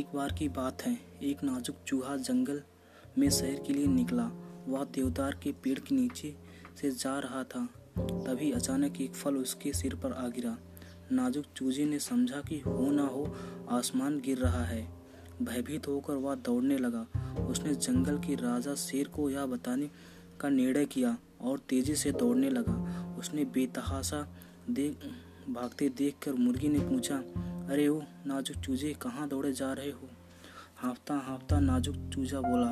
एक बार की बात है। एक नाजुक चूहा जंगल में शहर के लिए निकला। वह देवदार के पेड़ के नीचे से जा रहा था। तभी अचानक एक फल उसके सिर पर आ गिरा। नाजुक चूजे ने समझा कि हो ना हो, आसमान गिर रहा है। भयभीत होकर वह दौड़ने लगा। उसने जंगल के राजा शेर को यह बताने का निर्णय किया और तेज़ी से दौड़ने लगा। उसने बेतहासा देख, भागते देखकर मुर्गी ने पूछा अरे ओ, नाजुक चूजे, कहाँ दौड़े जा रहे हो? हाँफता हाँफता नाजुक चूजा बोला,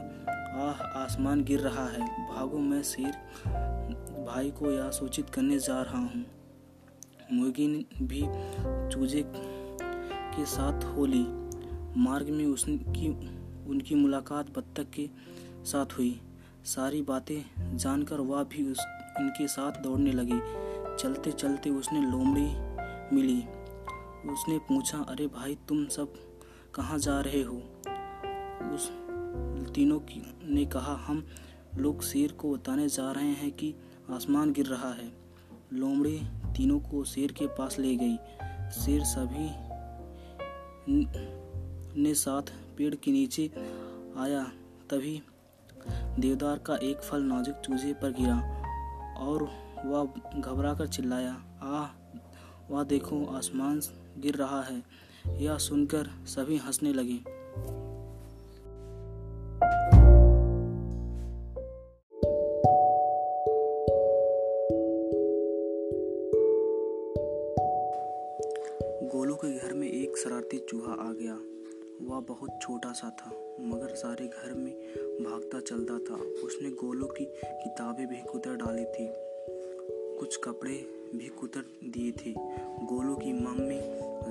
आह, आसमान गिर रहा है, भागो मैं शेर, भाई को यह सूचित करने जा रहा हूँ। मुर्गी भी चूजे के साथ हो ली। मार्ग में उसकी, उनकी मुलाकात बत्तख के साथ हुई। सारी बातें जानकर वह भी उस, उनके साथ दौड़ने लगी। चलते चलते उसने लोमड़ी मिली। उसने पूछा, अरे भाई, तुम सब कहाँ जा रहे हो? उस तीनों की ने कहा, हम लोग शेर को बताने जा रहे हैं कि आसमान गिर रहा है। लोमड़ी तीनों को शेर के पास ले गई। शेर सभी ने साथ पेड़ के नीचे आया। तभी देवदार का एक फल नाजुक चूजे पर गिरा और वह घबरा कर चिल्लाया, आह वह देखो आसमान गिर रहा है। यह सुनकर सभी हंसने लगे। गोलू के घर में एक शरारती चूहा आ गया। वह बहुत छोटा सा था, मगर सारे घर में भागता चलता था। उसने गोलू की किताबें भी कुतर डाली थी। कुछ कपड़े भी कुतर दिए थे। गोलू की मम्मी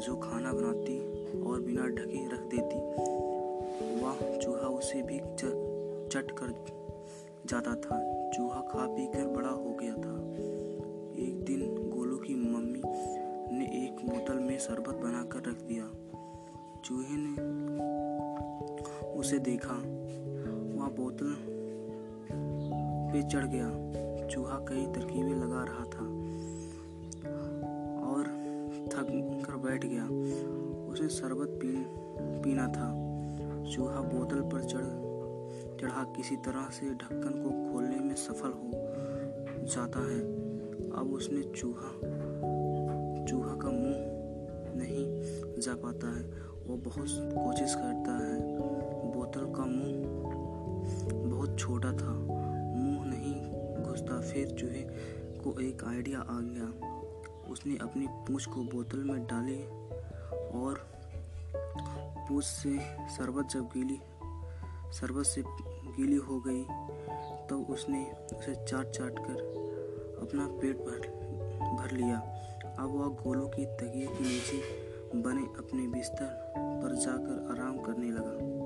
जो खाना बनाती और बिना ढके रख देती, वह चूहा उसे भी चट कर जाता था। चूहा खा पी कर बड़ा हो गया था। एक दिन गोलू की मम्मी ने एक बोतल में शरबत बनाकर रख दिया। चूहे ने उसे देखा, वह बोतल पे चढ़ गया। चूहा कई तरकीबें लगा रहा था। थक कर बैठ गया। उसे शरबत पी, पीना था। चूहा बोतल पर चढ़, चढ़ा। किसी तरह से ढक्कन को खोलने में सफल हो जाता है। अब उसने चूहा चूहा का मुँह नहीं जा पाता है। वो बहुत कोशिश करता है। बोतल का मुँह बहुत छोटा था। मुँह नहीं घुसता। फिर चूहे को एक आइडिया आ गया। उसने अपनी पूंछ को बोतल में डाली और पूंछ से शरबत जब गीली, शरबत से गीली हो गई तो उसने उसे चाट चाट कर अपना पेट भर भर लिया। अब वह गोलों की तकिए के नीचे बने अपने बिस्तर पर जाकर आराम करने लगा।